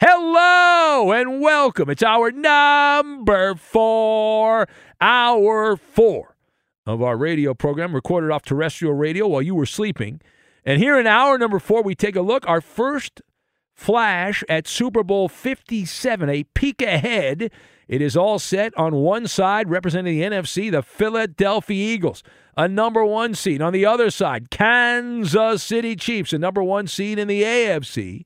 Hello and welcome. It's our number four, hour four of our radio program, recorded off terrestrial radio while you were sleeping. And here in hour number four, we take a look, our first flash at Super Bowl 57, a peek ahead. It is all set on one side, representing the NFC, the Philadelphia Eagles, a number one seed. On the other side, Kansas City Chiefs, a number one seed in the AFC.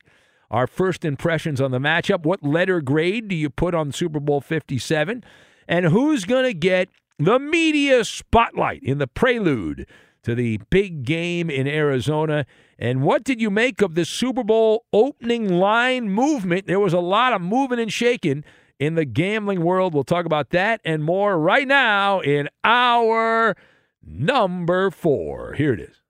Our first impressions on the matchup. What letter grade do you put on Super Bowl 57? And who's going to get the media spotlight in the prelude to the big game in Arizona? And what did you make of the Super Bowl opening line movement? There was a lot of moving and shaking in the gambling world. We'll talk about that and more right now in our number four. Here it is.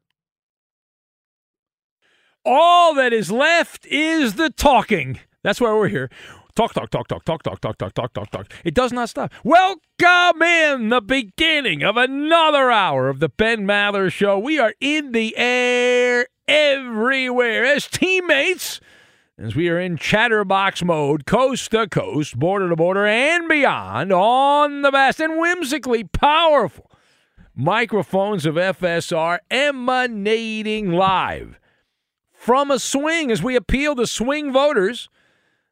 All that is left is the talking. That's why we're here. Talk, talk, talk, talk, talk, talk, talk, talk, talk, talk, talk. It does not stop. Welcome in the beginning of another hour of the Ben Maller Show. We are in the air everywhere as teammates, as we are in chatterbox mode, coast to coast, border to border, and beyond, on the best and whimsically powerful microphones of FSR emanating live from a swing as we appeal to swing voters.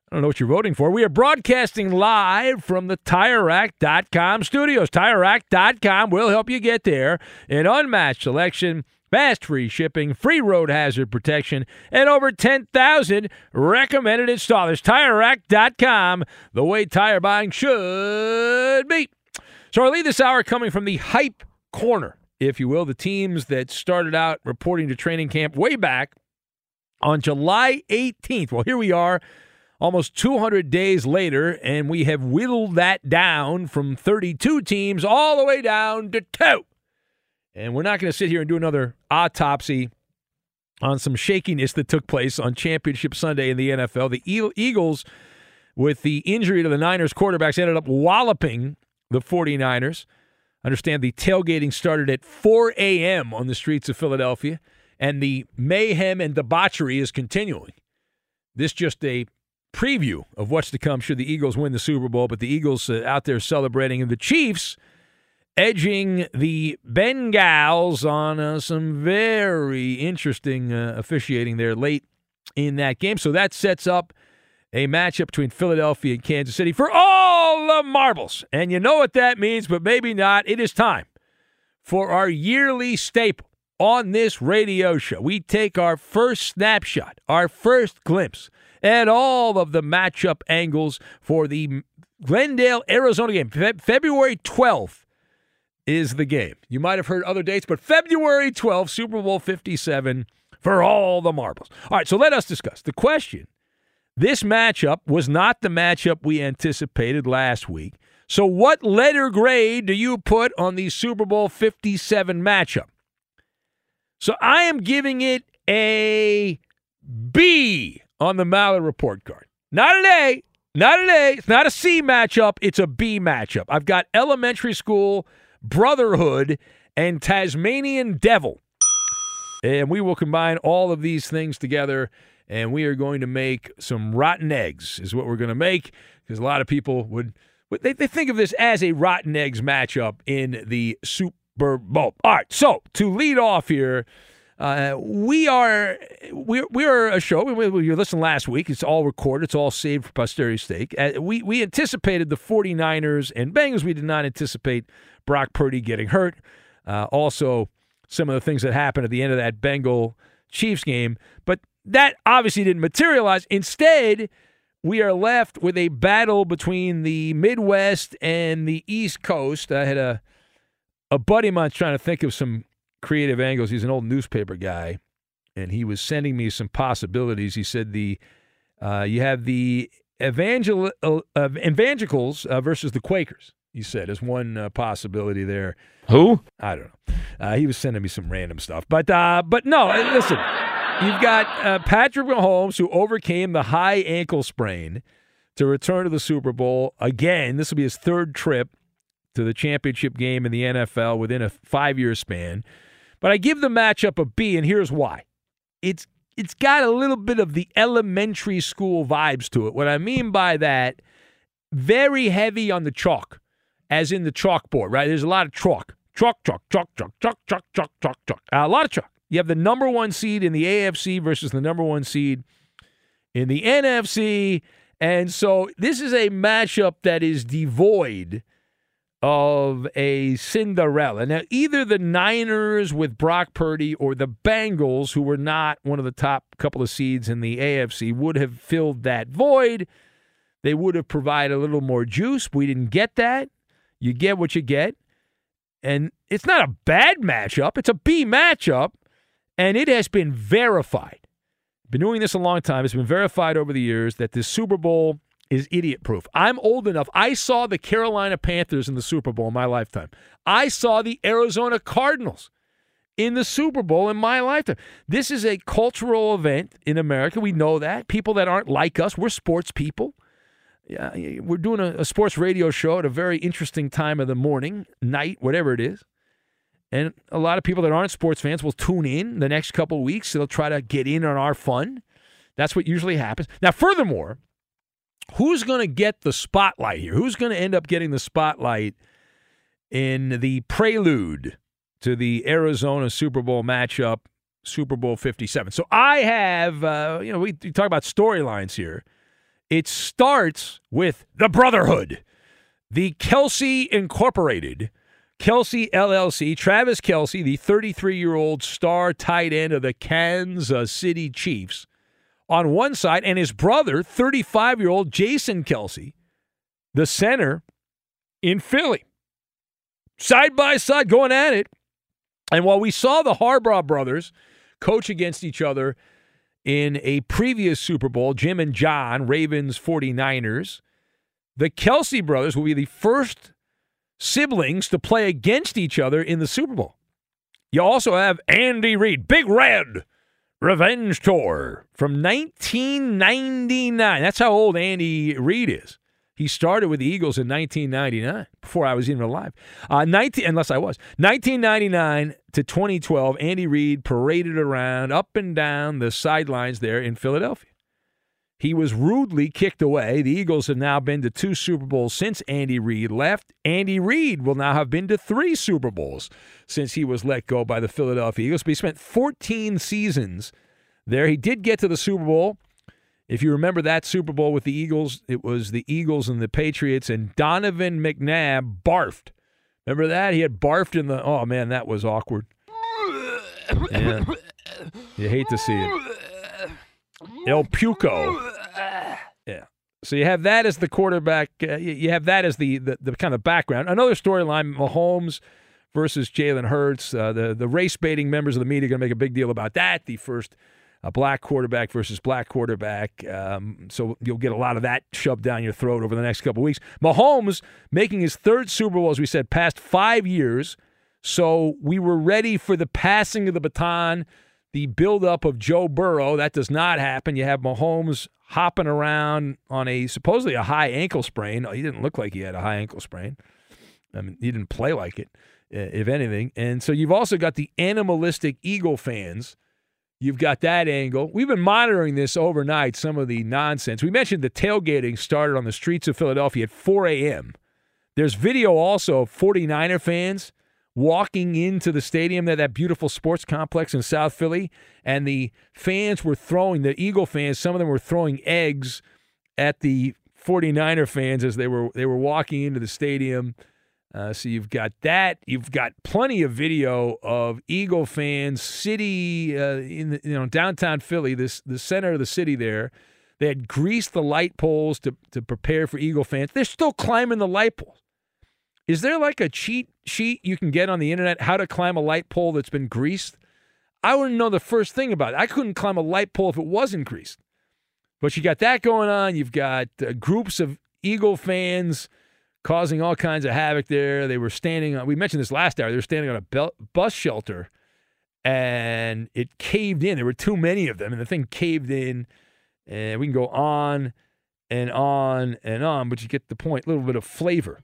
I don't know what you're voting for. We are broadcasting live from the TireRack.com studios. TireRack.com will help you get there. An unmatched selection, fast free shipping, free road hazard protection, and over 10,000 recommended installers. TireRack.com, the way tire buying should be. So I lead this hour coming from the hype corner, if you will, the teams that started out reporting to training camp way back on July 18th. Well, here we are almost 200 days later, and we have whittled that down from 32 teams all the way down to two. And we're not going to sit here and do another autopsy on some shakiness that took place on Championship Sunday in the NFL. The Eagles, with the injury to the Niners quarterbacks, ended up walloping the 49ers. Understand the tailgating started at 4 a.m. on the streets of Philadelphia and the mayhem and debauchery is continuing. This just a preview of what's to come should the Eagles win the Super Bowl, but the Eagles uh, out there celebrating, and the Chiefs edging the Bengals on uh, some very interesting uh, officiating there late in that game. So that sets up a matchup between Philadelphia and Kansas City for all the marbles. And you know what that means, but maybe not. It is time for our yearly staple on this radio show. We take our first snapshot, our first glimpse at all of the matchup angles for the Glendale, Arizona game. Fe- February 12th is the game. You might have heard other dates, but February 12th, Super Bowl 57 for all the marbles. All right, so let us discuss. The question this matchup was not the matchup we anticipated last week. So, what letter grade do you put on the Super Bowl 57 matchup? So, I am giving it a B on the Mallard report card. Not an A, not an A. It's not a C matchup. It's a B matchup. I've got elementary school, brotherhood, and Tasmanian devil. And we will combine all of these things together, and we are going to make some rotten eggs, is what we're going to make, because a lot of people would. They, they think of this as a rotten eggs matchup in the Super Bowl. All right, so to lead off here, uh, we are we we are a show. We, we, you listened last week. It's all recorded. It's all saved for posterity's sake. Uh, we we anticipated the 49ers and Bengals. We did not anticipate Brock Purdy getting hurt. Uh, also, some of the things that happened at the end of that Bengal Chiefs game, but that obviously didn't materialize. Instead, we are left with a battle between the Midwest and the East Coast. I had a a buddy of mine's trying to think of some creative angles. He's an old newspaper guy, and he was sending me some possibilities. He said the uh, you have the evangel uh, evangelicals uh, versus the Quakers. He said as one uh, possibility there. Who? I don't know. Uh, he was sending me some random stuff, but uh, but no. Listen, you've got Patrick Mahomes who overcame the high ankle sprain to return to the Super Bowl again. This will be his third trip to the championship game in the NFL within a five year span. But I give the matchup a B, and here's why. It's it's got a little bit of the elementary school vibes to it. What I mean by that, very heavy on the chalk, as in the chalkboard, right? There's a lot of chalk. Chalk, chalk, chalk, chalk, chalk, chalk, chalk, chalk, chalk. A lot of chalk. You have the number one seed in the AFC versus the number one seed in the NFC. And so this is a matchup that is devoid of a Cinderella. Now, either the Niners with Brock Purdy or the Bengals, who were not one of the top couple of seeds in the AFC, would have filled that void. They would have provided a little more juice. We didn't get that. You get what you get. And it's not a bad matchup, it's a B matchup. And it has been verified. Been doing this a long time. It's been verified over the years that this Super Bowl is idiot proof. I'm old enough. I saw the Carolina Panthers in the Super Bowl in my lifetime. I saw the Arizona Cardinals in the Super Bowl in my lifetime. This is a cultural event in America. We know that. People that aren't like us, we're sports people. Yeah, we're doing a, a sports radio show at a very interesting time of the morning, night, whatever it is. And a lot of people that aren't sports fans will tune in the next couple weeks. They'll try to get in on our fun. That's what usually happens. Now, furthermore, who's going to get the spotlight here? Who's going to end up getting the spotlight in the prelude to the Arizona Super Bowl matchup, Super Bowl 57? So I have, uh, you know, we, we talk about storylines here. It starts with the Brotherhood, the Kelce Incorporated. Kelce LLC, Travis Kelce, the 33 year old star tight end of the Kansas City Chiefs, on one side, and his brother, 35 year old Jason Kelce, the center in Philly. Side by side, going at it. And while we saw the Harbaugh brothers coach against each other in a previous Super Bowl, Jim and John, Ravens 49ers, the Kelce brothers will be the first siblings to play against each other in the Super Bowl. You also have Andy Reid, Big Red, Revenge Tour from 1999. That's how old Andy Reid is. He started with the Eagles in 1999, before I was even alive. Uh, 19, unless I was. 1999 to 2012, Andy Reid paraded around up and down the sidelines there in Philadelphia. He was rudely kicked away. The Eagles have now been to two Super Bowls since Andy Reid left. Andy Reid will now have been to three Super Bowls since he was let go by the Philadelphia Eagles. But he spent 14 seasons there. He did get to the Super Bowl. If you remember that Super Bowl with the Eagles, it was the Eagles and the Patriots, and Donovan McNabb barfed. Remember that? He had barfed in the. Oh, man, that was awkward. Yeah. You hate to see it. El Puco. Yeah. So you have that as the quarterback. Uh, you have that as the, the, the kind of background. Another storyline: Mahomes versus Jalen Hurts. Uh, the the race baiting members of the media are going to make a big deal about that. The first uh, black quarterback versus black quarterback. Um, so you'll get a lot of that shoved down your throat over the next couple weeks. Mahomes making his third Super Bowl, as we said, past five years. So we were ready for the passing of the baton, the buildup of Joe Burrow. That does not happen. You have Mahomes hopping around on a supposedly a high ankle sprain. He didn't look like he had a high ankle sprain. I mean, he didn't play like it, if anything. And so you've also got the animalistic Eagle fans. You've got that angle. We've been monitoring this overnight, some of the nonsense. We mentioned the tailgating started on the streets of Philadelphia at 4 a.m. There's video also of 49er fans walking into the stadium, that, that beautiful sports complex in South Philly, and the fans were throwing, the Eagle fans, some of them were throwing eggs at the 49er fans as they were they were walking into the stadium. Uh, so you've got that. You've got plenty of video of Eagle fans, city uh, in the, you know downtown Philly, this the center of the city there. They had greased the light poles to to prepare for Eagle fans. They're still climbing the light poles. Is there like a cheat sheet you can get on the internet how to climb a light pole that's been greased? I wouldn't know the first thing about it. I couldn't climb a light pole if it wasn't greased. But you got that going on. You've got uh, groups of Eagle fans causing all kinds of havoc there. They were standing on, we mentioned this last hour, they were standing on a bel- bus shelter and it caved in. There were too many of them and the thing caved in. And we can go on and on and on, but you get the point. A little bit of flavor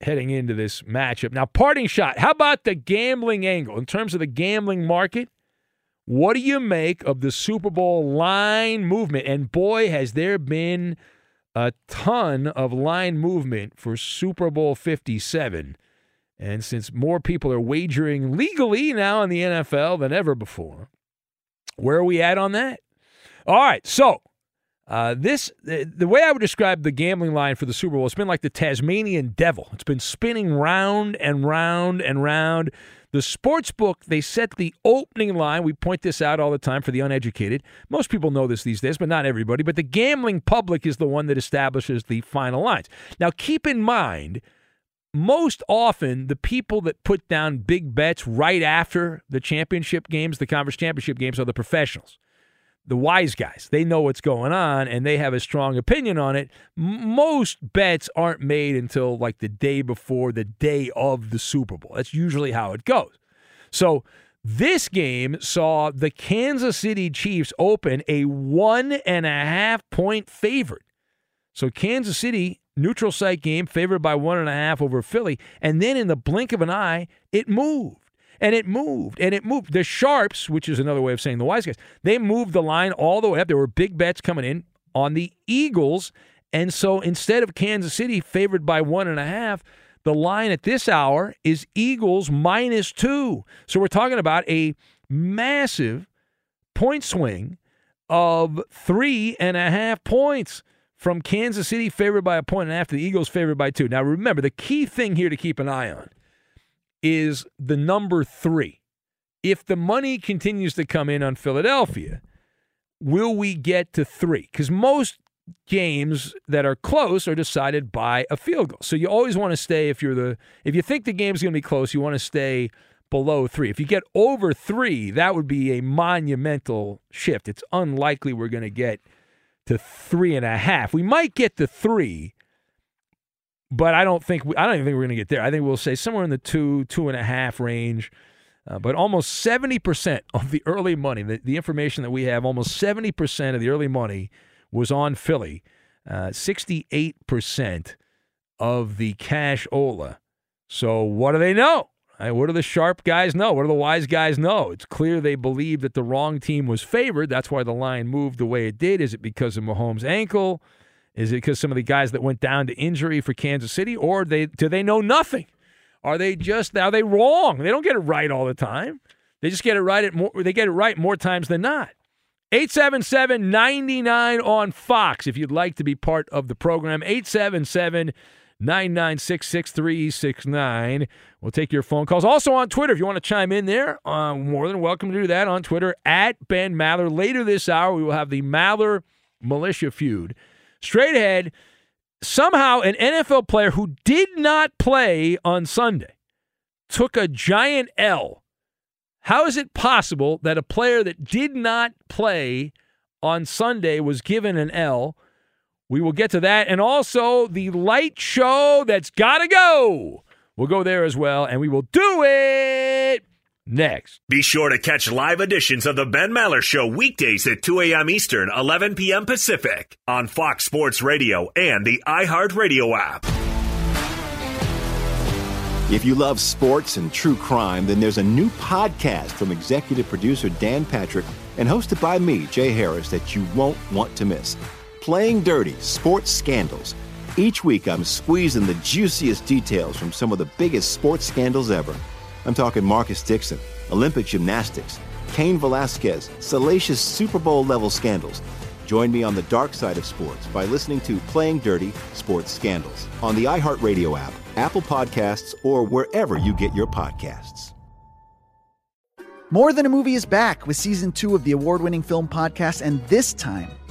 heading into this matchup. Now, parting shot. How about the gambling angle in terms of the gambling market? What do you make of the Super Bowl line movement? And boy, has there been a ton of line movement for Super Bowl 57. And since more people are wagering legally now in the NFL than ever before, where are we at on that? All right, so uh, this the, the, way I would describe the gambling line for the Super Bowl, it's been like the Tasmanian devil. It's been spinning round and round and round. The sports book they set the opening line. We point this out all the time for the uneducated. Most people know this these days, but not everybody. But the gambling public is the one that establishes the final lines. Now, keep in mind. Most often, the people that put down big bets right after the championship games, the conference championship games, are the professionals the wise guys. They know what's going on and they have a strong opinion on it. Most bets aren't made until like the day before the day of the Super Bowl. That's usually how it goes. So this game saw the Kansas City Chiefs open a one and a half point favorite. So Kansas City, neutral site game, favored by one and a half over Philly. And then in the blink of an eye, it moved and it moved and it moved. The sharps, which is another way of saying the wise guys, they moved the line all the way up. There were big bets coming in on the Eagles, and so instead of Kansas City favored by one and a half, the line at this hour is Eagles minus two. So we're talking about a massive point swing of three and a half points from Kansas City favored by a point and a half to the Eagles favored by two. Now remember, the key thing here to keep an eye on is the number three. If the money continues to come in on Philadelphia, will we get to three? Because most games that are close are decided by a field goal. So you always want to stay if you're the if you think the game's going to be close, you want to stay below 3. If you get over 3, that would be a monumental shift. It's unlikely we're going to get to three and a half. We might get to 3, but I don't think I don't even think we're going to get there. I think we'll say somewhere in the two two and a half range. Uh, but almost seventy percent of the early money, the, the information that we have, almost seventy percent of the early money was on Philly. Uh, sixty-eight percent of the cash Ola. So what do they know? Right, what do the sharp guys know? What do the wise guys know? It's clear they believe that the wrong team was favored. That's why the line moved the way it did. Is it because of Mahomes' ankle? Is it because some of the guys that went down to injury for Kansas City, or they do they know nothing? Are they just are they wrong? They don't get it right all the time. They just get it right at more. They get it right more times than not. 877 99 on Fox if you'd like to be part of the program. 877 996 6369. We'll take your phone calls. Also on Twitter, if you want to chime in there, uh, more than welcome to do that on Twitter at Ben Maller. Later this hour, we will have the Maller Militia feud. Straight ahead, somehow an NFL player who did not play on Sunday took a giant L. How is it possible that a player that did not play on Sunday was given an L? We will get to that. And also the light show that's got to go. We'll go there as well, and we will do it next. Be sure to catch live editions of the Ben Maller Show weekdays at 2 a.m. Eastern, 11 p.m. Pacific on Fox Sports Radio and the iHeartRadio app. If you love sports and true crime, then there's a new podcast from executive producer Dan Patrick and hosted by me, Jay Harris, that you won't want to miss. Playing Dirty Sports Scandals. Each week, I'm squeezing the juiciest details from some of the biggest sports scandals ever. I'm talking Marcus Dixon, Olympic gymnastics, Cain Velasquez, salacious Super Bowl level scandals. Join me on the dark side of sports by listening to Playing Dirty Sports Scandals on the iHeartRadio app, Apple Podcasts, or wherever you get your podcasts. More Than a Movie is back with season two of the award winning film podcast, and this time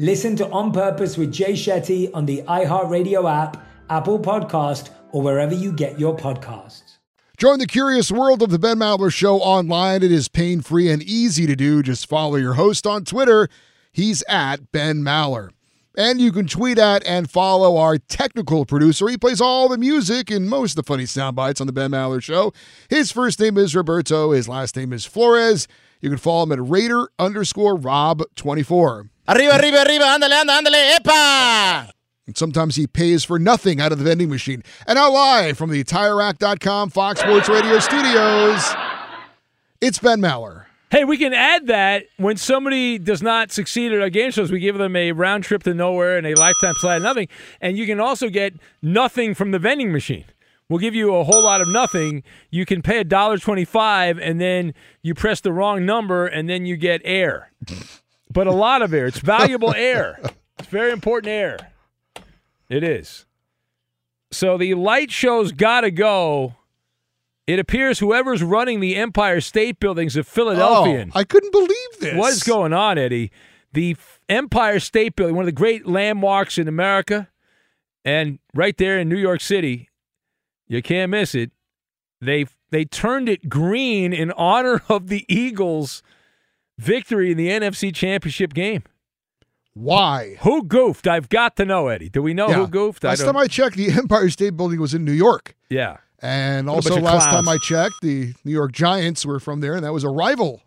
Listen to On Purpose with Jay Shetty on the iHeartRadio app, Apple Podcast, or wherever you get your podcasts. Join the curious world of the Ben Maller Show online. It is pain free and easy to do. Just follow your host on Twitter. He's at Ben Maller. And you can tweet at and follow our technical producer. He plays all the music and most of the funny sound bites on the Ben Maller Show. His first name is Roberto. His last name is Flores. You can follow him at Raider underscore Rob 24. Arriba, arriba, arriba, ándale, ándale, ándale, epa! And sometimes he pays for nothing out of the vending machine. And now live from the TireRack.com Fox Sports Radio studios, it's Ben Maller. Hey, we can add that when somebody does not succeed at our game shows, we give them a round trip to nowhere and a lifetime supply of nothing. And you can also get nothing from the vending machine. We'll give you a whole lot of nothing. You can pay a dollar twenty-five, and then you press the wrong number, and then you get air. But a lot of air. It's valuable air. It's very important air. It is. So the light show's got to go. It appears whoever's running the Empire State Building's a Philadelphian. Oh, I couldn't believe this. What is going on, Eddie? The Empire State Building, one of the great landmarks in America, and right there in New York City, you can't miss it. They they turned it green in honor of the Eagles' victory in the NFC Championship game. Why? Who goofed? I've got to know, Eddie. Do we know Yeah. who goofed? Last don't- time I checked, the Empire State Building was in New York. yeah. And also, last clowns. time I checked, the New York Giants were from there, and that was a rival.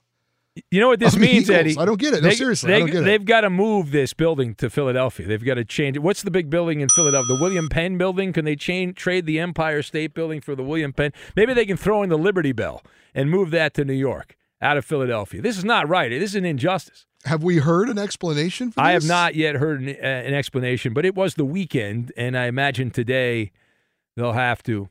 You know what this means, Eagles. Eddie? I don't get it. No, seriously, I don't get. They've got to move this building to Philadelphia. They've got to change it. What's the big building in Philadelphia? The William Penn building? Can they change trade the Empire State Building for the William Penn? Maybe they can throw in the Liberty Bell and move that to New York out of Philadelphia. This is not right. This is an injustice. Have we heard an explanation for I have not yet heard an, uh, an explanation, but it was the weekend, and I imagine today they'll have to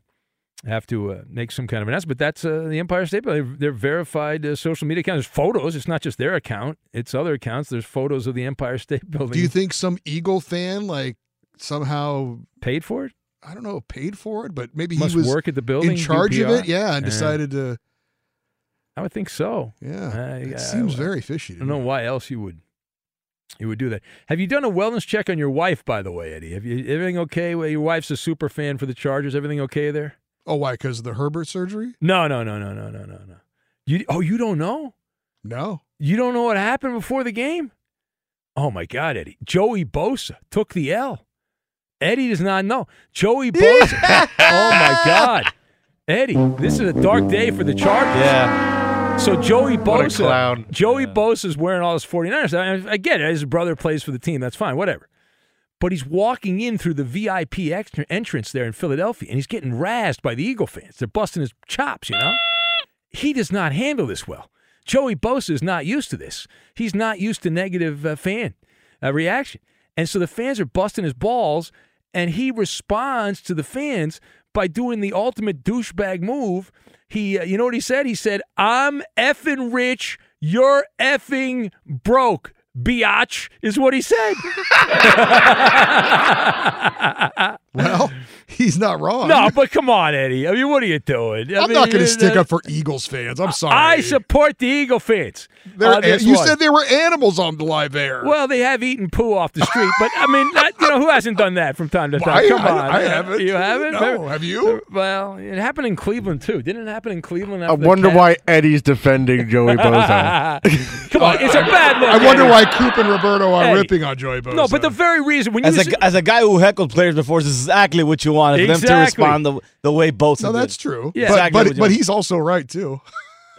have to uh, make some kind of announcement. But that's uh, the Empire State Building. They're, verified uh, social media accounts. There's photos. It's not just their account; it's other accounts. There's photos of the Empire State Building. Do you think some Eagle fan, like, somehow paid for it? I don't know, paid for it, but maybe Must he was work at the building, in charge of it. Yeah, and decided to. I would think so. Yeah, I- it I- seems I- very fishy. I don't know why else you would you would do that. Have you done a wellness check on your wife, by the way, Eddie? Have you everything okay? Well, your wife's a super fan for the Chargers. Everything okay there? Oh, why? Because of the Herbert surgery? No, no, no, no, no, no, no, no. You oh, you don't know? No. You don't know what happened before the game? Oh my God, Eddie! Joey Bosa took the L. Eddie does not know. Joey Bosa. oh my God, Eddie! This is a dark day for the Chargers. Yeah. So Joey Bosa. Joey Bosa's wearing all his 49ers. I, mean, I get it. His brother plays for the team. That's fine. Whatever. But he's walking in through the VIP entrance there in Philadelphia, and he's getting razzed by the Eagle fans. They're busting his chops, you know? He does not handle this well. Joey Bosa is not used to this. He's not used to negative uh, fan uh, reaction. And so the fans are busting his balls, and he responds to the fans by doing the ultimate douchebag move. He, uh, you know what he said? He said, "I'm effing rich, you're effing broke." Biatch is what he said. Well, he's not wrong. no, but come on, Eddie. I mean, what are you doing? I I'm mean, not going uh, to stick up for Eagles fans. I'm sorry. I support the Eagle fans. They're- you one. said they were animals on the live air. Well, they have eaten poo off the street, but I mean, that, you know, who hasn't done that from time to time? I- Come I- on, I haven't. You haven't? No, have you? Well, it happened in Cleveland too. Didn't it happen in Cleveland? I after the wonder why Eddie's defending Joey Bosa. Come on, it's a bad look. I wonder Eddie. why Coop and Roberto are Eddie. ripping on Joey Bosa. No, but the very reason when you As s- a, as a guy who heckled players before, this is exactly what you wanted for them to respond the, the way both. no, that's true. Yeah. But, Exactly but, but he's also right too.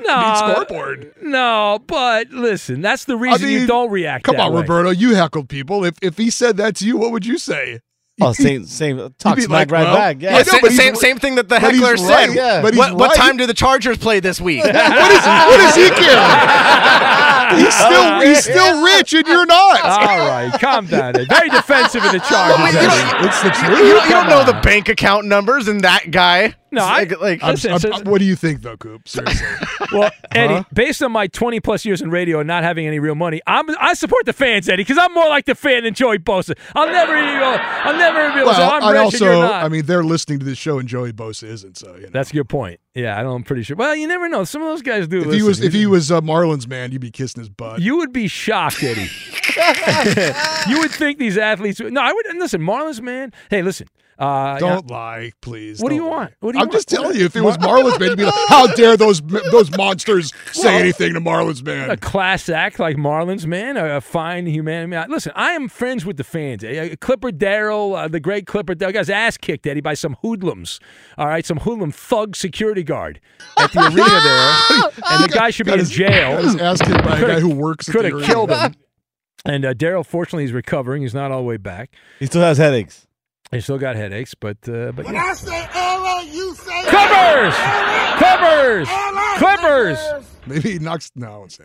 no scoreboard. No, but listen, that's the reason you mean, don't react. Come that on, way. Roberto. You heckled people. If if he said that to you, what would you say? Oh, same same talk be smack like, right well, back. Yeah. I know, same, but same, same thing that the but heckler said. right, Yeah. but he's what, what time do the Chargers play this week? what, is, what does he care? he's still he's still rich and you're not. All right, calm down. Very defensive of the Chargers. you Eddie. It's the truth. you don't, you don't know on. the bank account numbers and that guy. No, It's I- like, like I'm- Listen, I'm- so- I'm- what do you think though, Coop? Seriously. Well, Eddie, Huh? based on my 20 plus years in radio and not having any real money, I'm I support the fans, Eddie, because I'm more like the fan than Joey Bosa. I'll never, you know, I'll never be able to say well, I'm I rich and you're also, not. I mean, they're listening to this show and Joey Bosa isn't. So you know. That's a good point. Yeah, I know. I'm pretty sure. Well, you never know. Some of those guys do. if he was if he was uh, Marlins man, you'd be kissing his butt. you would be shocked, Eddie. you would think these athletes. No, I would. and Listen, Marlins man. Hey, listen. Uh, Don't lie, please. What do Don't you lie. want? What do you I'm just telling you, if it was Marlins man, you'd be like, "How dare those those monsters say Well, anything to Marlins man?" a class act like Marlins, man, a, a fine humanity. I mean, listen, I am friends with the fans. Clipper Darrell, uh, the great Clipper Darrell, got his ass kicked, Eddie, by some hoodlums. All right, some hoodlum thug security guard at the arena there, and the guy should be Got in jail. got his ass kicked by a guy who works at Could the have arena. killed him. And uh, Darrell, fortunately, he's recovering. He's not all the way back. He still has headaches. He still got headaches, but uh, but When yeah. I say error, you say Clippers, Clippers, Clippers. Maybe he knocks. No, I won't.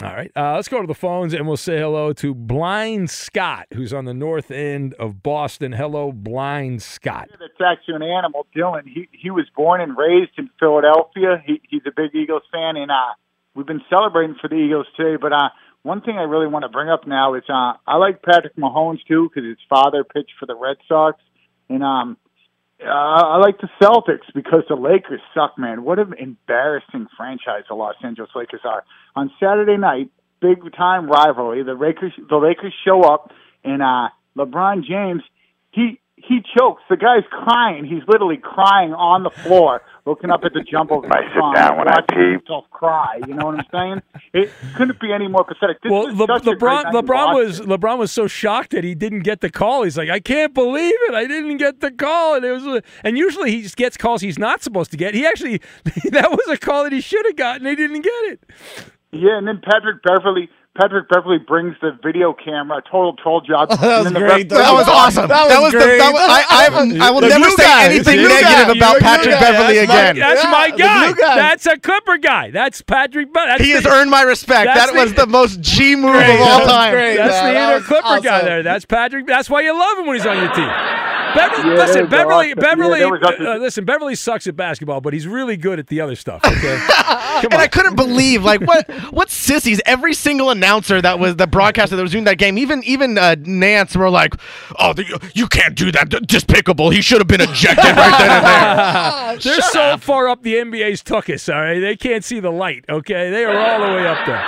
All right, uh, let's go to the phones and we'll say hello to Blind Scott, who's on the north end of Boston. Hello, Blind Scott. That's actually an animal, Dylan. He he was born and raised in Philadelphia. He he's a big Eagles fan, and uh, we've been celebrating for the Eagles today. But uh, one thing I really want to bring up now is uh, I like Patrick Mahomes too because his father pitched for the Red Sox, and um, Uh, I like the Celtics because the Lakers suck, man. What an embarrassing franchise the Los Angeles Lakers are. On Saturday night, big time rivalry. The Lakers, the Lakers show up, and uh, LeBron James, he he chokes. The guy's crying. He's literally crying on the floor, looking up at the jumbo. I sit down when I pee. Himself cry. You know what I'm saying? It couldn't be any more pathetic. This Well, Le- such a great LeBron LeBron was Boston. LeBron was so shocked that he didn't get the call. He's like, I can't believe it. I didn't get the call. And it was, and usually he just gets calls he's not supposed to get. He actually that was a call that he should have gotten. He didn't get it. Yeah, and then Patrick Beverley. Patrick Beverley brings the video camera, total troll job. That was great. rest- That was awesome. That was the- that was- I- I I will The never say guy. anything negative guy. about Patrick guy. Beverley That's my- again. That's Yeah, my guy. guy. That's a Clipper guy. That's Patrick. Be- That's He has earned my respect. That was the most G move of all time. That's the That inner was Clipper guy there. That's Patrick. That's why you love him when he's on your team. Beverley, Yeah, listen, Beverley, awesome. Beverley, that was awesome. uh, listen. Beverley sucks at basketball, but he's really good at the other stuff. Okay, and I couldn't believe like what what sissies every single announcer that was the broadcaster that was doing that game even even uh, Nance were like oh the, you can't do that D- despicable he should have been ejected right then and there They're so far up the NBA's tuchus. All right, they can't see the light. Okay, they are all the way up there.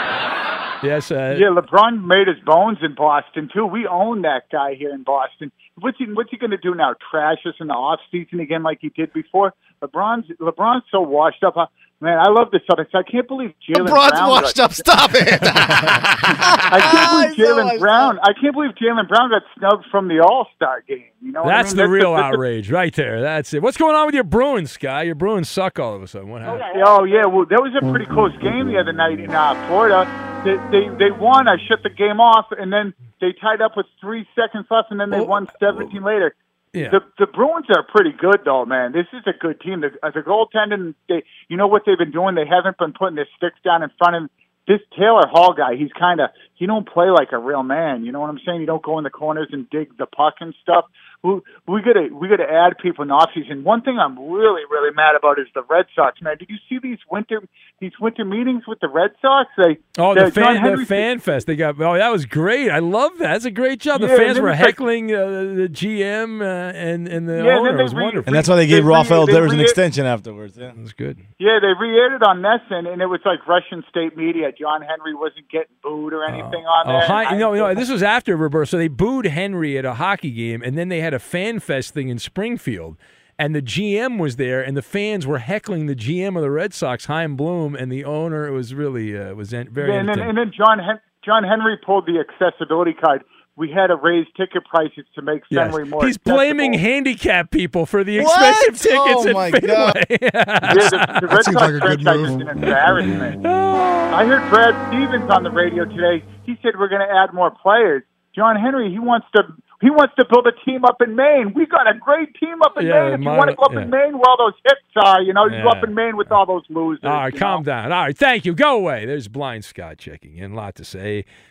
Yes, uh, Yeah, LeBron made his bones in Boston too. We own that guy here in Boston. What's he What's he going to do now? Trash us in the off season again like he did before? LeBron's LeBron's so washed up. Man, I love the Celtics. I can't believe Jaylen LeBron's Brown. washed got- up. Stop it. I can't believe Jaylen Brown. I can't believe Jaylen Brown got snubbed from the All Star game. You know, what I That's mean? the real that's outrage right there. That's it. What's going on with your Bruins, Guy? Your Bruins suck all of a sudden. What happened? Oh yeah, well that was a pretty close game the other night in uh, Florida. They, they they won. I shut the game off, and then they tied up with three seconds left, and then they won seventeen later. Yeah. The the Bruins are pretty good though, man. This is a good team. The, the goaltending, they you know what they've been doing. They haven't been putting their sticks down in front of this Taylor Hall guy. He's kind of he don't play like a real man. You know what I'm saying? You don't go in the corners and dig the puck and stuff. We we gotta we gotta add people in the offseason. One thing I'm really really mad about is the Red Sox. Man, did you see these winter these winter meetings with the Red Sox? They Oh, the John fan, the fan fest. They got. Oh, that was great. I love that. That's a great job. The Yeah, fans were then it's like- heckling uh, the GM uh, and and the Yeah, owner. they It was re- wonderful. And that's why they gave They re- Rafael they Devers an re- extension afterwards. Yeah, that's good. Yeah, they re-aired it on NESN, and it was like Russian state media. John Henry wasn't getting booed or anything on Oh, there. hi, no, no. This was after Roberto. So they booed Henry at a hockey game, and then they had a fan fest thing in Springfield, and the GM was there, and the fans were heckling the GM of the Red Sox, Chaim Bloom, and the owner. It was really uh, was very Yeah, and then, and then John Hen- John Henry pulled the accessibility card. We had to raise ticket prices to make Yes. Fenway more. He's blaming handicap people for the What? expensive tickets Oh, at my Fenway. God. yeah, the, the Red Sox franchise is an embarrassment. I heard Brad Stevens on the radio today. He said we're going to add more players. John Henry, he wants to he wants to build a team up in Maine. We got a great team up in Yeah, Maine. If you want to go up yeah. in Maine where all those hits are, you know, you go up in Maine with all those losers. All right, calm know? down. All right, thank you. Go away. There's Blind Scott checking in. A lot to say.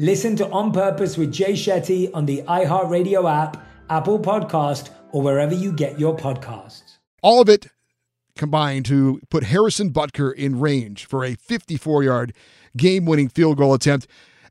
Listen to On Purpose with Jay Shetty on the iHeartRadio app, Apple Podcast, or wherever you get your podcasts. All of it combined to put Harrison Butker in range for a 54 yard game winning field goal attempt.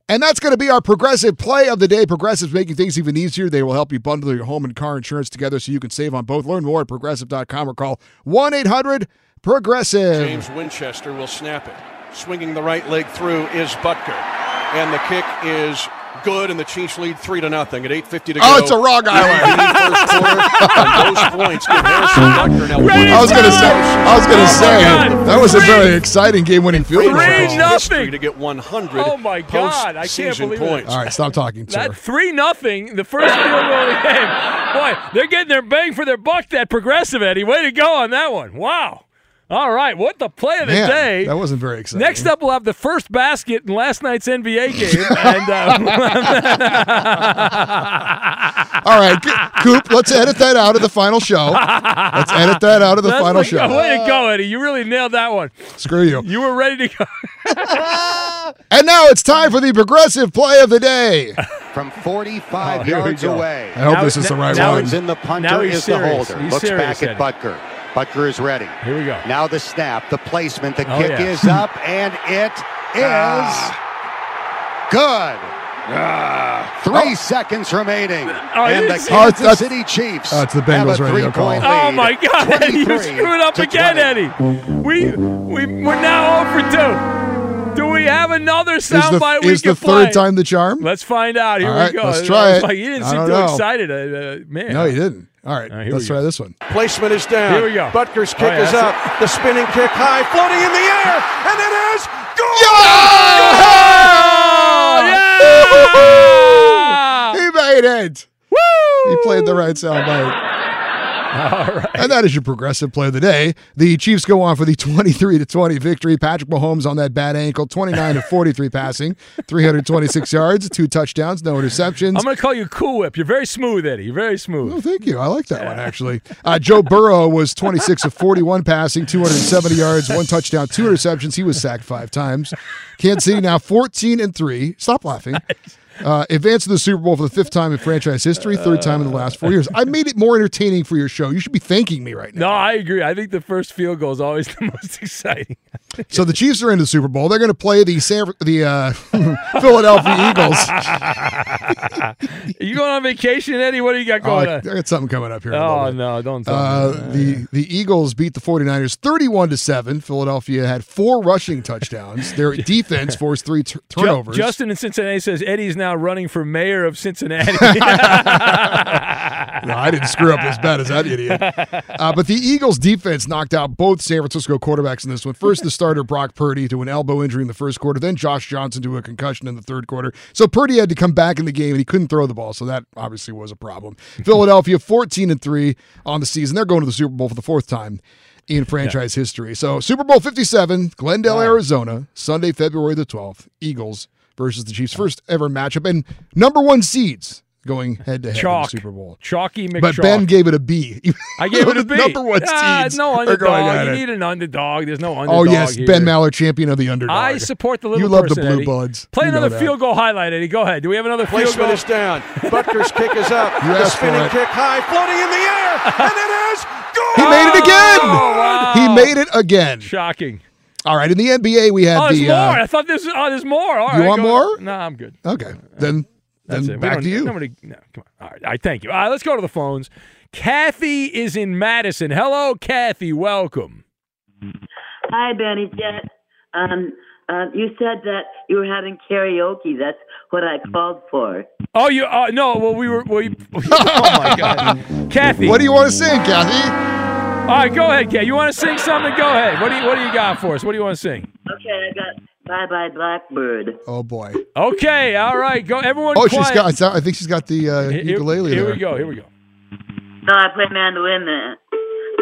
And that's going to be our progressive play of the day. Progressive's making things even easier. They will help you bundle your home and car insurance together so you can save on both. Learn more at progressive.com or call 1 800 Progressive. James Winchester will snap it. Swinging the right leg through is Butker. And the kick is good, and the Chiefs lead 3 to nothing at 8.50 to oh, go. Oh, it's a Rock Island. First quarter, and those points give Harrison Butker now I was going to say, I was going to Oh, say, God. that was a very exciting game winning field goal. Three nothing. to get 100 Oh, my God. I can't postseason believe it. points. All right, stop talking, sir. That three nothing, the first field goal of the game. Boy, they're getting their bang for their buck. That progressive Eddie, way to go on that one. Wow. All right, what the play of the Man, day? that wasn't very exciting. Next up, we'll have the first basket in last night's NBA game. and, uh, All right, Coop, let's edit that out of the final show. Let's edit that out of the That's final like- show. Way to go, Eddie. You really nailed that one. Screw you. You were ready to go. And now it's time for the progressive play of the day. From 45 Oh, yards away. I hope this is the right now one. it's in the Now punter he's is serious. the holder. He's Looks serious, back at Eddie. Butker. Butker is ready. Here we go. Now the snap, the placement, the Oh, kick yeah. is up, and it is good. Three seconds remaining. and the you? Oh, Kansas that's- City Chiefs Oh, it's the have Bengals a radio three-point Oh my God, Eddie! You 23 screwed up again, 20. Eddie. We we we're now over two. Do we have another Is the, soundbite we is the third time the charm? Let's find out. Here All we right, go. let's try it. Like, you didn't I seem too know. excited, uh, uh, man. No, you didn't. All right, All right, let's try go. this one. Placement is down. Here we go. Butker's Oh, kick yeah, is that's up. The spinning kick high, floating in the air, and it is Oh, He made it. Woo! He played the right soundbite. All right. And that is your progressive play of the day. The Chiefs go on for the 23 to 20 victory. Patrick Mahomes on that bad ankle, 29 to 43 passing, 326 yards, two touchdowns, no interceptions. I'm going to call you Cool Whip. You're very smooth, Eddie. You're very smooth. Oh, thank you. I like that one actually. Uh, Joe Burrow was 26 of 41 passing, 270 yards, one touchdown, two interceptions. He was sacked five times. Kansas City now 14 and three. Stop laughing. Uh, advanced to the Super Bowl for the fifth time in franchise history, third time in the last four years. I made it more entertaining for your show. You should be thanking me right now. No, I agree. I think the first field goal is always the most exciting. So the Chiefs are in the Super Bowl. They're going to play the San, the uh, Philadelphia Eagles. you going on vacation, Eddie? What do you got Oh, going I on? got something coming up here. Oh no, don't tell Uh, me. the the Eagles beat the 49ers 31 to 7. Philadelphia had four rushing touchdowns. Their defense forced three Ju- turnovers. Justin in Cincinnati says Eddie's now running for mayor of Cincinnati. No, I didn't screw up as bad as that idiot. Uh, but the Eagles defense knocked out both San Francisco quarterbacks in this one. First, the starter Brock Purdy to an elbow injury in the first quarter, then Josh Johnson to a concussion in the third quarter. So Purdy had to come back in the game and he couldn't throw the ball, so that obviously was a problem. Philadelphia 14 and 3 on the season. They're going to the Super Bowl for the fourth time in franchise history. So Super Bowl 57, Glendale, Arizona, Sunday, February the 12th. Eagles versus the Chiefs. First ever matchup and number 1 seeds going head to head in the Super Bowl. Chalky McChalk. But Ben gave it a B. I gave it a The B. Number one Ah, seeds no are underdog. going at You need an underdog. There's no underdog. Oh yes, here. Ben Maller, champion of the underdog. I support the little You love the Blue Eddie. Bloods. Play You another field goal highlight, Eddie. Go ahead. Do we have another field Placement goal? is down. Butker's kick is up. You the asked for spinning it. kick high, floating in the air, and it is He made it again. Oh, wow. He made it again. Shocking. All right, in the NBA we had Oh, there's the. more. Uh, I thought this. Oh, there's more. All You right, want more? No, I'm good. okay, then That's then it. Back to you. Nobody, no, come on. All right, all right, thank you. All right, let's go to the phones. Kathy is in Madison. Hello, Kathy. Welcome. Hi, Benny Jet. Um, uh, you said that you were having karaoke. That's what I called for. Oh, you? Uh, no. Well, we were. We, oh my God, Kathy. What do you want to sing, Kathy? All right, go ahead, Kay. You want to sing something? Go ahead. What do you What do you got for us? What do you want to sing? Okay, I got Bye Bye Blackbird. Oh boy. Okay. All right. Go. Everyone. Oh, quiet. she's got. I think she's got the uh, Here- ukulele Here there. we go. Here we go. No, I play mandolin there.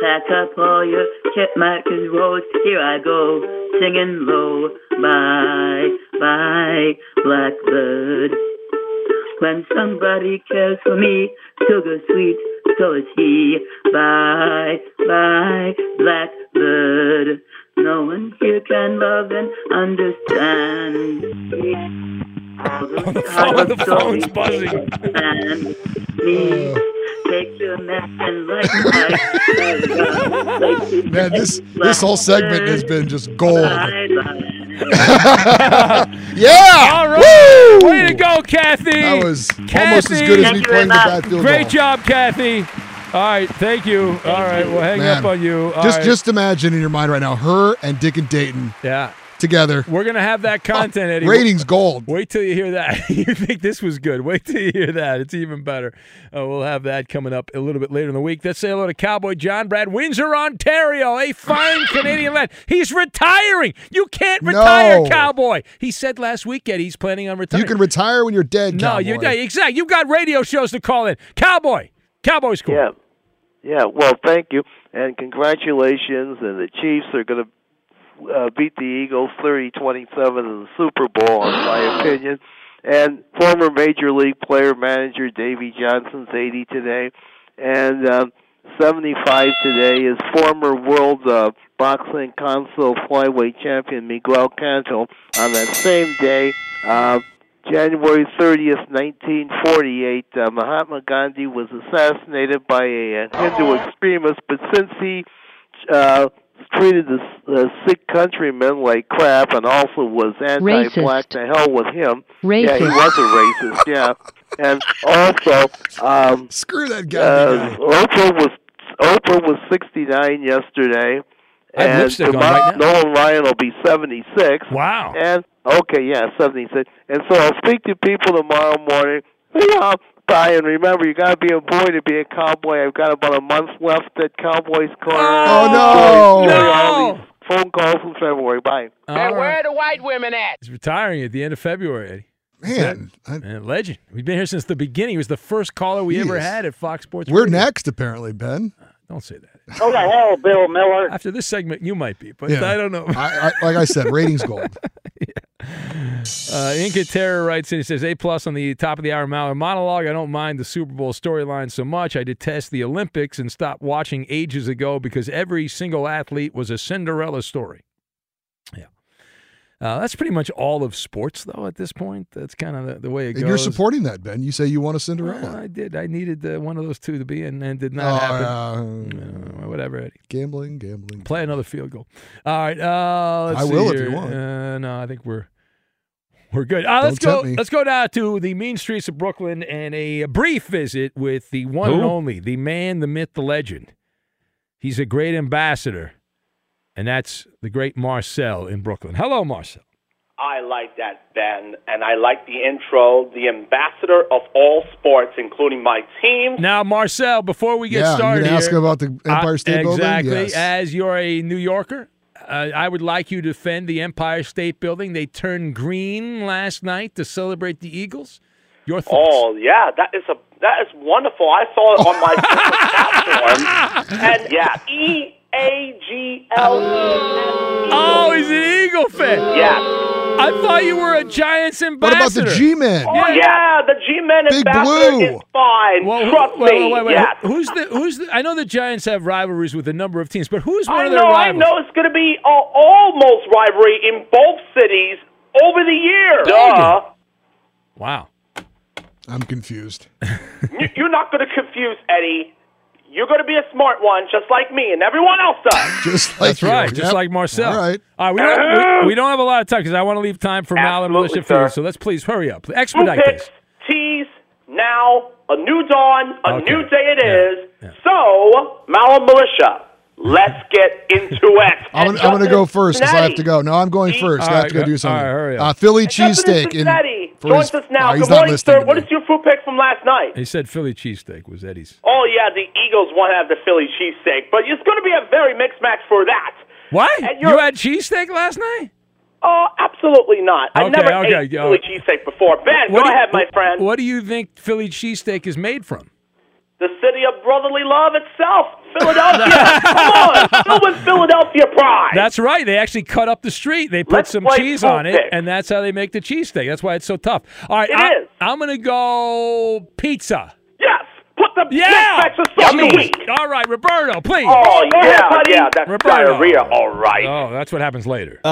Pack up all your chipmunk and rose. Here I go, singing low. Bye, bye, blackbird. When somebody cares for me, sugar sweet, so is he. Bye, bye, blackbird. No one here can love and understand. All the phone- the stories phone's buzzing. And me take your mess and like my Man, this this whole segment has been just gold. Bye, bye. Yeah. All right. Woo! Way to go, Kathy. That was Kathy. almost as good as me playing the bad field Great goal. job, Kathy. All right. Thank you. All right. We'll hang Man, up on you. All just right. just imagine in your mind right now, her and Dick and Dayton yeah. Together. We're gonna have that content, Eddie. Ratings gold. Wait till you hear that. you think this was good? Wait till you hear that. It's even better. Uh, we'll have that coming up a little bit later in the week. Let's say hello to Cowboy John Brad Windsor, Ontario, a fine Canadian lad. He's retiring. You can't retire, No. Cowboy. He said last week, Eddie, he's planning on retiring. You can retire when you're dead. no, Cowboy. you exactly. You've got radio shows to call in. Cowboy, Cowboy score. Yeah. Yeah, well, thank you, and congratulations. And the Chiefs are going to uh, beat the Eagles 30-27 in the Super Bowl, in my opinion. And former Major League player manager Davey Johnson's 80 today, and um, 75 today is former world uh, boxing council flyweight champion Miguel Canto. On that same day, uh, January 30th, 1948, uh, Mahatma Gandhi was assassinated by a, uh Hindu extremist, but since he uh, treated the uh, Sikh countrymen like crap and also was anti-black, Racist. to hell with him. Racist. Yeah, he was a racist, yeah. And also, um, screw that guy. Uh, Oprah was Oprah was 69 yesterday. And lipstick on tomorrow right now. Nolan Ryan will be 76. Wow. And okay, yeah, 76. And so I'll speak to people tomorrow morning. Yeah, bye. And remember, you got to be a boy to be a cowboy. I've got about a month left at Cowboys Corner. Oh, no. Enjoy, enjoy all these phone calls in February. Bye. Where are the white women at? He's retiring at the end of February, Eddie. Man, Man, legend. We've been here since the beginning. He was the first caller we He ever had at Fox Sports. We're Radio. next, apparently, Ben. Uh, don't say that. Oh, Who the hell, Bill Miller? After this segment, you might be, but Yeah. I don't know. I, I, like I said, ratings gold. Uh, Inca Terror writes in, he says, A plus on the top of the hour monologue. I don't mind the Super Bowl storyline so much. I detest the Olympics and stopped watching ages ago because every single athlete was a Cinderella story. Yeah. Uh, that's pretty much all of sports, though. At this point, that's kind of the, the way it And goes. you're supporting that, Ben. You say you want a Cinderella. Well, I did. I needed uh, one of those two to be in, and did not Oh, happen. Uh, whatever, Eddie. Gambling, gambling. Play another field goal. All right. Uh, let's I will if you want. Uh, no, I think we're we're good. Uh, let's Don't go. tempt. Let's go down to the mean streets of Brooklyn and a brief visit with the one and only, the man, the myth, the legend. He's a great ambassador, and that's the great Marcel in Brooklyn. Hello, Marcel. I like that, Ben, and I like the intro. The ambassador of all sports, including my team. Now, Marcel, before we get Yeah, started, gonna ask here, about the Empire uh, State Building? exactly. Yes. As you're a New Yorker, uh, I would like you to defend the Empire State Building. They turned green last night to celebrate the Eagles. Your thoughts? Oh yeah, that is a that is wonderful. I saw it on my platform, and yeah, E A G L E. Oh, he's an Eagle fan. Yes. I thought you were a Giants ambassador. What about ambassador. the G-Men? Oh yeah, the G-Men Big ambassador Blue. is fine. Well, Trust wait, me. wait, wait, wait. Yes. Who's the who's the? I know the Giants have rivalries with a number of teams, but who's one I of their know, I know. It's going to be uh, almost rivalry in both cities over the year. Duh. Wow. I'm confused. You're not going to confuse Eddie. You're going to be a smart one, just like me and everyone else does. Just like That's you. right, just Yep. like Marcel. All right. All right, we don't, we, we don't have a lot of time because I want to leave time for Maller Militia Absolutely. Feud. So let's please hurry up. Two Expedite picks, this. tease, now, a new dawn, a Okay. new day it is. So, Maller Militia, let's get into it. I'm, gonna- I'm going to go first because I have to go. No, I'm going first. I have to go go- do something. all right, hurry up. Uh, Philly cheesesteak. in Cincinnati for joins his- us now. He's Good morning, sir. to What me. is your food pick from last night? He said Philly cheesesteak was Eddie's. Oh, yeah, the Eagles want to have the Philly cheesesteak, but it's going to be a very mixed match for that. What? You had cheesesteak last night? Oh, absolutely not. I Okay, never okay, ate yo. Philly cheesesteak before. Ben, What go do you- ahead, my friend. What do you think Philly cheesesteak is made from? The city of brotherly love itself, Philadelphia. Come on, fill with Philadelphia pride. That's right. They actually cut up the street. They put Let's some cheese on it, pick. and that's how they make the cheesesteak. That's why it's so tough. All right, It I, is. I'm going to go pizza. Yes, put the Yeah, next match of the Cheese. week. All right, Roberto, please. Oh, Go yeah, yeah, that's Roberto. diarrhea, all right. Oh, that's what happens later. Uh,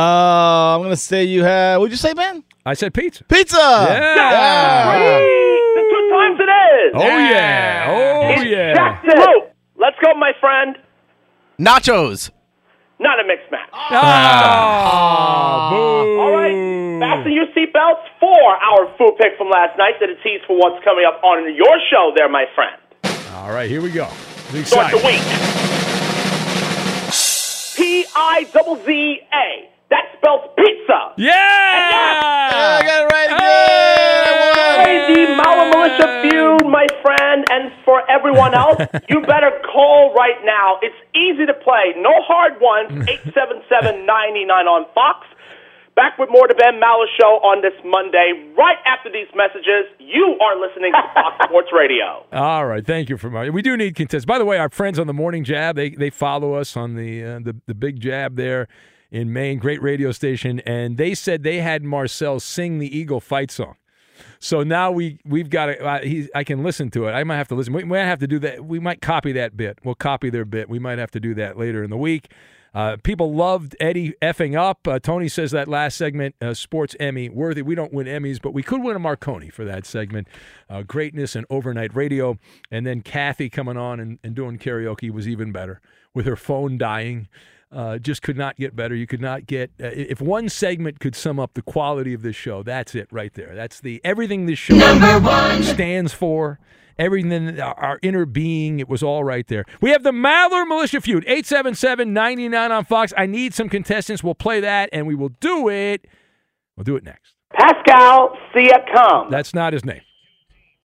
I'm gonna say you have. What'd you say, Ben? I said pizza. Pizza. Yeah. The two times it is. Oh yeah. Oh It's yeah. Jackson. Blue. Let's go, my friend. Nachos. Not a mixed match. Ah, boo. All right, fasten your seatbelts for our food pick from last night. That a tease for what's coming up on your show, there, my friend. All right, here we go. It's Start the exciting. week. P I double Z A. That spells pizza. Yeah. I got it right Hey, the Maller Militia feud, my friend, and for everyone else, you better call right now. It's easy to play. No hard ones. 877-99 on Fox. Back with more to Ben Maller Show on this Monday. Right after these messages, you are listening to Fox Sports Radio. All right, thank you for my. We do need contests. By the way, our friends on the Morning Jab they they follow us on the uh, the the Big Jab there in Maine, great radio station, and they said they had Marcel sing the Eagle fight song. So now we we've got. Uh, he, I can listen to it. I might have to listen. We might have to do that. We might copy that bit. We'll copy their bit. We might have to do that later in the week. Uh, people loved Eddie effing up. Uh, Tony says that last segment, uh, sports Emmy worthy. We don't win Emmys, but we could win a Marconi for that segment. Uh, greatness and overnight radio. And then Kathy coming on and, and doing karaoke was even better with her phone dying. Uh, just could not get better. You could not get uh, if one segment could sum up the quality of this show. That's it right there. That's the everything this show stands for. Everything, our, our inner being, it was all right there. We have the Maller Militia Feud, 877-99 on Fox. I need some contestants. We'll play that, and we will do it. We'll do it next. Pascal Siakam. That's not his name.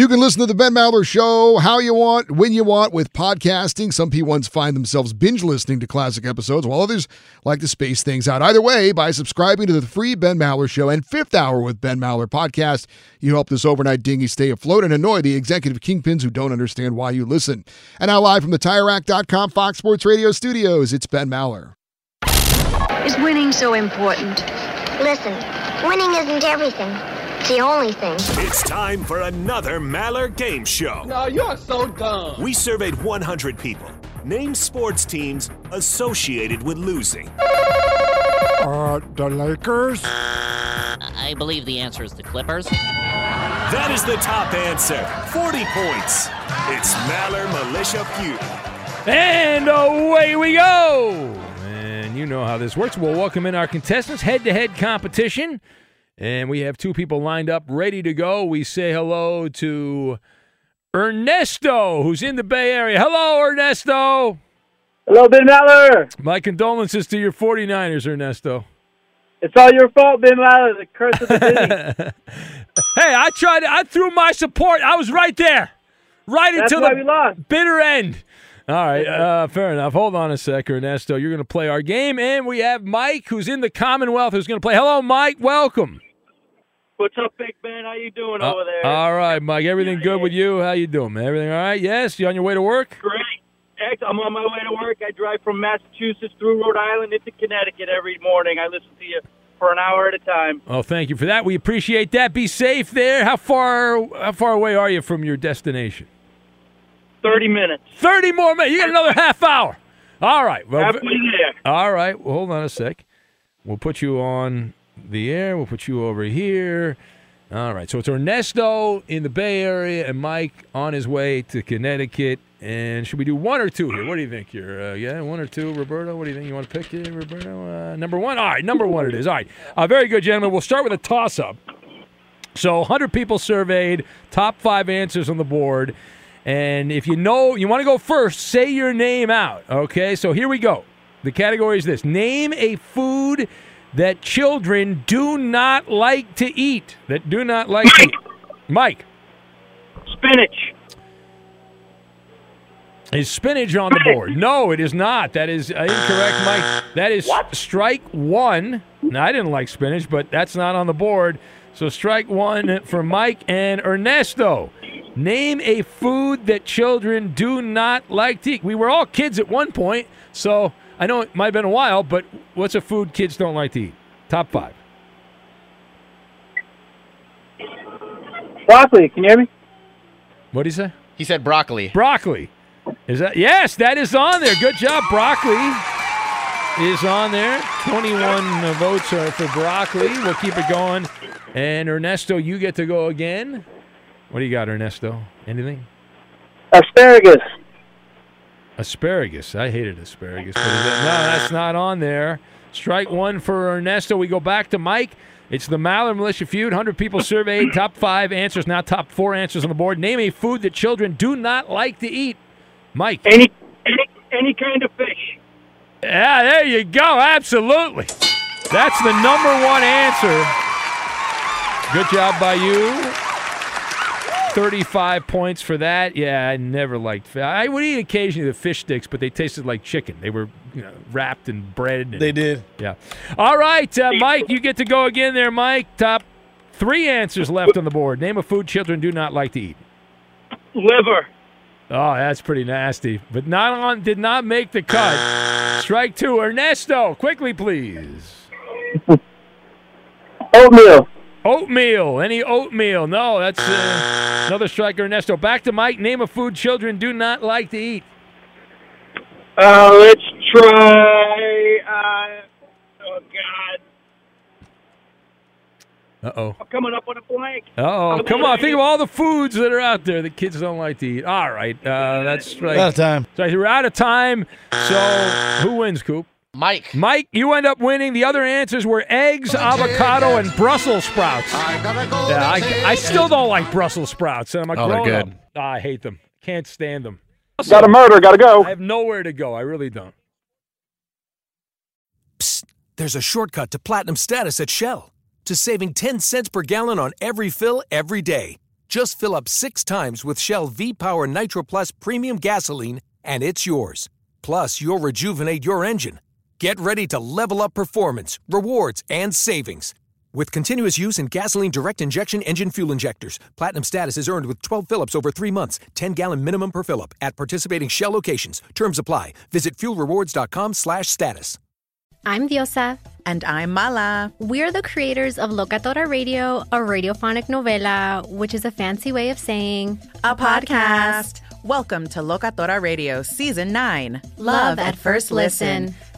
You can listen to the Ben Maller Show how you want, when you want, with podcasting. Some P1s find themselves binge listening to classic episodes, while others like to space things out. Either way, by subscribing to the free Ben Maller Show and Fifth Hour with Ben Maller podcast, you help this overnight dinghy stay afloat and annoy the executive kingpins who don't understand why you listen. And now, live from the TireRack.com Fox Sports Radio studios, it's Ben Maller. Is winning so important? Listen, Winning isn't everything. It's the only thing. It's time for another Maller game show. No, you're so dumb. We surveyed 100 people. Name sports teams associated with losing. Uh, the Lakers? I believe the answer is the Clippers. That is the top answer. 40 points. It's Maller Militia Feud. And away we go. And you know how this works. We'll welcome in our contestants, head to head competition. And we have two people lined up, ready to go. We say hello to Ernesto, who's in the Bay Area. Hello, Ernesto. Hello, Ben Maller. My condolences to your 49ers, Ernesto. It's all your fault, Ben Maller. The curse of the city. Hey, I tried. I threw my support. I was right there, right That's until the bitter end. All right, uh, fair enough. Hold on a sec, Ernesto. You're going to play our game, and we have Mike, who's in the Commonwealth, who's going to play. Hello, Mike. Welcome. What's up, Big Ben? How you doing Uh, over there? all right, Mike. Everything good with you? How you doing, man? Everything all right? Yes. You on your way to work? Great. I'm on my way to work. I drive from Massachusetts through Rhode Island into Connecticut every morning. I listen to you for an hour at a time. Oh, thank you for that. We appreciate that. Be safe there. How far? How far away are you from your destination? 30 minutes. 30 more minutes. You got another half hour. All right. Well, Halfway there. All right. Well, hold on a sec. We'll put you on the air. We'll put you over here. All right. So it's Ernesto in the Bay Area and Mike on his way to Connecticut. And should we do one or two here? What do you think? You're, uh, yeah, one or two, Roberto. What do you think? You want to pick it, Roberto? Uh, number one. All right, number one it is. All right. Uh, very good, gentlemen. We'll start with a toss-up. So 100 people surveyed, top five answers on the board. And if you know, you want to go first, say your name out. Okay, so here we go. The category is this Name a food that children do not like to eat. That do not like to eat. Mike. Spinach. Is spinach on the board? No, it is not. That is uh, incorrect, Mike. That is strike one. Now, I didn't like spinach, but that's not on the board. So strike one for Mike and Ernesto. Name a food that children do not like to eat. We were all kids at one point, so I know it might have been a while, but what's a food kids don't like to eat? Top five. Broccoli. Can you hear me? What did he say? He said broccoli. Broccoli. Is that yes? That is on there. Good job. Broccoli is on there. Twenty-one votes are for broccoli. We'll keep it going. And Ernesto, you get to go again. What do you got, Ernesto? Anything? Asparagus. Asparagus. I hated asparagus. No, that's not on there. Strike one for Ernesto. We go back to Mike. It's the Maller Militia Feud. 100 people surveyed. Top five answers, now top four answers on the board. Name a food that children do not like to eat. Mike. Any any any kind of fish. Yeah, there you go. Absolutely. That's the number one answer. Good job by you. 35 points for that. Yeah, I never liked fish. I would eat occasionally the fish sticks, but they tasted like chicken. They were you know, wrapped in bread. And, They did. Yeah. All right, uh, Mike, you get to go again there, Mike. Top three answers left on the board. Name a food children do not like to eat. Liver. Oh, that's pretty nasty. But not on did not make the cut. Strike two. Ernesto, quickly please. Oatmeal. Oatmeal. Any oatmeal? No, that's uh, another strike. Ernesto. Back to Mike. Name a food children do not like to eat. Uh, let's try. Uh, oh God, Uh oh. I'm coming up with a blank. Oh, come on! Think of all the foods that are out there that kids don't like to eat. All right, uh, that's right. Out of time. So we're out of time. So who wins, Coop? Mike. Mike, you end up winning. The other answers were eggs, avocado, and Brussels sprouts. Yeah, I, I still don't like Brussels sprouts. And I'm a Oh, they're grown good. up. Ah, I hate them. Can't stand them. Got a murder. Got to go. I have nowhere to go. I really don't. There's a shortcut to platinum status at Shell to saving 10 cents per gallon on every fill every day. Just fill up six times with Shell V Power Nitro Plus Premium Gasoline, and it's yours. Plus, you'll rejuvenate your engine. Get ready to level up performance, rewards, and savings. With continuous use in gasoline direct injection engine fuel injectors, platinum status is earned with 12 fill-ups over three months, 10 gallon minimum per fill-up at participating Shell locations. Terms apply. Visit fuelrewards.com slash status. I'm Diosa. And I'm Mala. We're the creators of Locatora Radio, a radiophonic novela, which is a fancy way of saying a podcast. Welcome to Locatora Radio Season 9 Love at First Listen.